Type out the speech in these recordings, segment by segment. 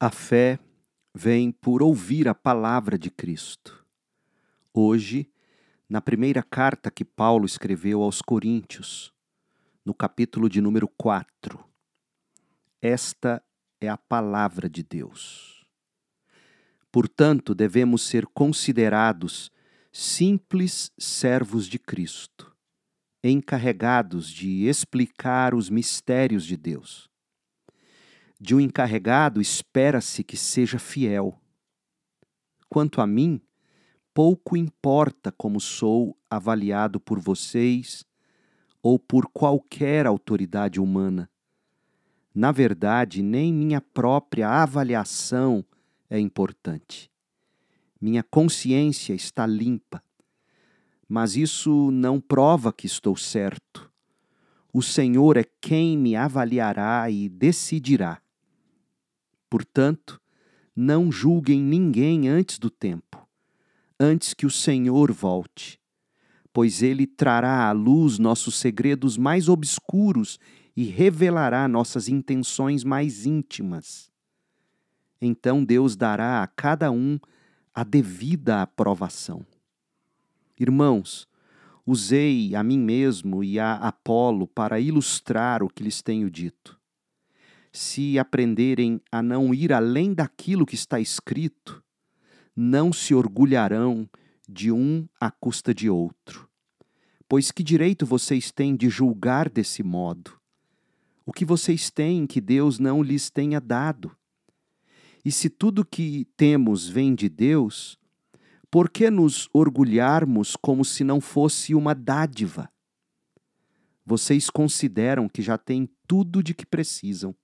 A fé vem por ouvir a palavra de Cristo. Hoje, na primeira carta que Paulo escreveu aos Coríntios, no capítulo de número 4, esta é a palavra de Deus. Portanto, devemos ser considerados simples servos de Cristo, encarregados de explicar os mistérios de Deus de um encarregado espera-se que seja fiel. Quanto a mim, pouco importa como sou avaliado por vocês ou por qualquer autoridade humana. Na verdade, nem minha própria avaliação é importante. Minha consciência está limpa. Mas isso não prova que estou certo. O Senhor é quem me avaliará e decidirá. Portanto, não julguem ninguém antes do tempo, antes que o Senhor volte, pois ele trará à luz nossos segredos mais obscuros e revelará nossas intenções mais íntimas. Então Deus dará a cada um a devida aprovação. Irmãos, usei a mim mesmo e a Apolo para ilustrar o que lhes tenho dito se aprenderem a não ir além daquilo que está escrito, não se orgulharão de um à custa de outro. Pois que direito vocês têm de julgar desse modo? O que vocês têm que Deus não lhes tenha dado? E se tudo que temos vem de Deus, por que nos orgulharmos como se não fosse uma dádiva? Vocês consideram que já têm tudo de que precisam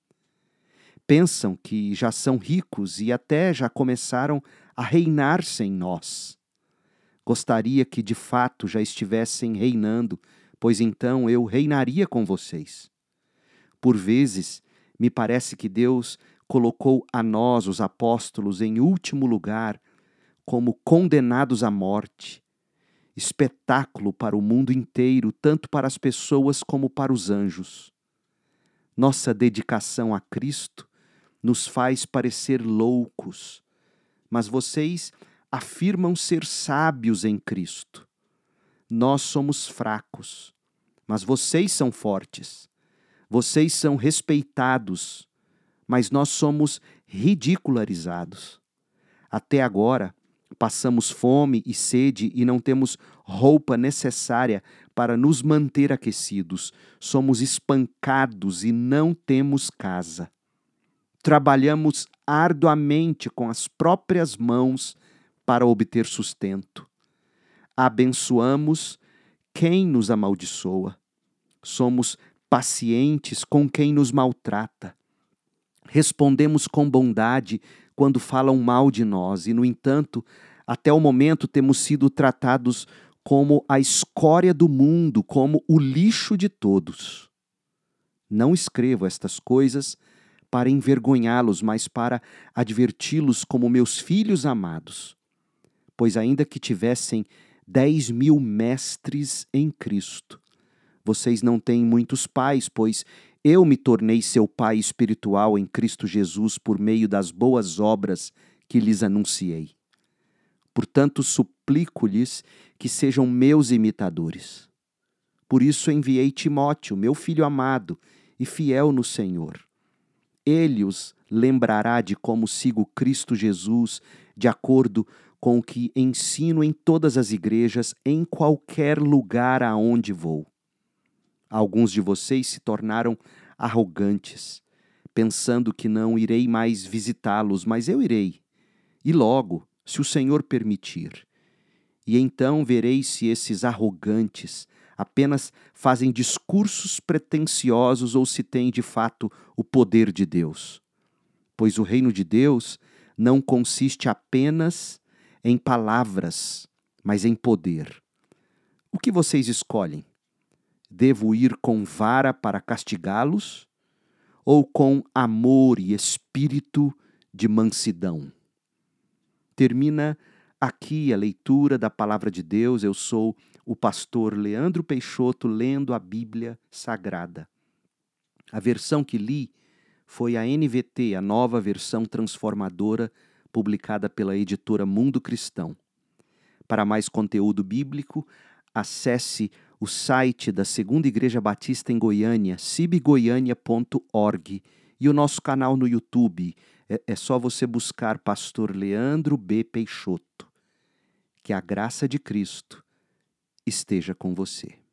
pensam que já são ricos e até já começaram a reinar sem nós. Gostaria que de fato já estivessem reinando, pois então eu reinaria com vocês. Por vezes, me parece que Deus colocou a nós, os apóstolos, em último lugar, como condenados à morte, espetáculo para o mundo inteiro, tanto para as pessoas como para os anjos. Nossa dedicação a Cristo nos faz parecer loucos, mas vocês afirmam ser sábios em Cristo. Nós somos fracos, mas vocês são fortes. Vocês são respeitados, mas nós somos ridicularizados. Até agora, passamos fome e sede e não temos roupa necessária para nos manter aquecidos. Somos espancados e não temos casa trabalhamos arduamente com as próprias mãos para obter sustento. Abençoamos quem nos amaldiçoa. Somos pacientes com quem nos maltrata. Respondemos com bondade quando falam mal de nós, e, no entanto, até o momento temos sido tratados como a escória do mundo, como o lixo de todos. Não escrevo estas coisas para envergonhá-los, mas para adverti-los como meus filhos amados. Pois, ainda que tivessem dez mil mestres em Cristo, vocês não têm muitos pais, pois eu me tornei seu pai espiritual em Cristo Jesus por meio das boas obras que lhes anunciei. Portanto, suplico-lhes que sejam meus imitadores. Por isso enviei Timóteo, meu filho amado e fiel no Senhor ele os lembrará de como sigo Cristo Jesus de acordo com o que ensino em todas as igrejas, em qualquer lugar aonde vou. Alguns de vocês se tornaram arrogantes, pensando que não irei mais visitá-los, mas eu irei, e logo, se o Senhor permitir. E então verei se esses arrogantes apenas fazem discursos pretensiosos ou se têm de fato o poder de Deus. Pois o reino de Deus não consiste apenas em palavras, mas em poder. O que vocês escolhem? Devo ir com vara para castigá-los ou com amor e espírito de mansidão? Termina aqui a leitura da palavra de Deus. Eu sou o pastor Leandro Peixoto lendo a Bíblia Sagrada. A versão que li foi a NVT, a nova versão transformadora, publicada pela editora Mundo Cristão. Para mais conteúdo bíblico, acesse o site da Segunda Igreja Batista em Goiânia, cibgoiania.org, e o nosso canal no YouTube. É, é só você buscar Pastor Leandro B. Peixoto. Que a graça de Cristo esteja com você.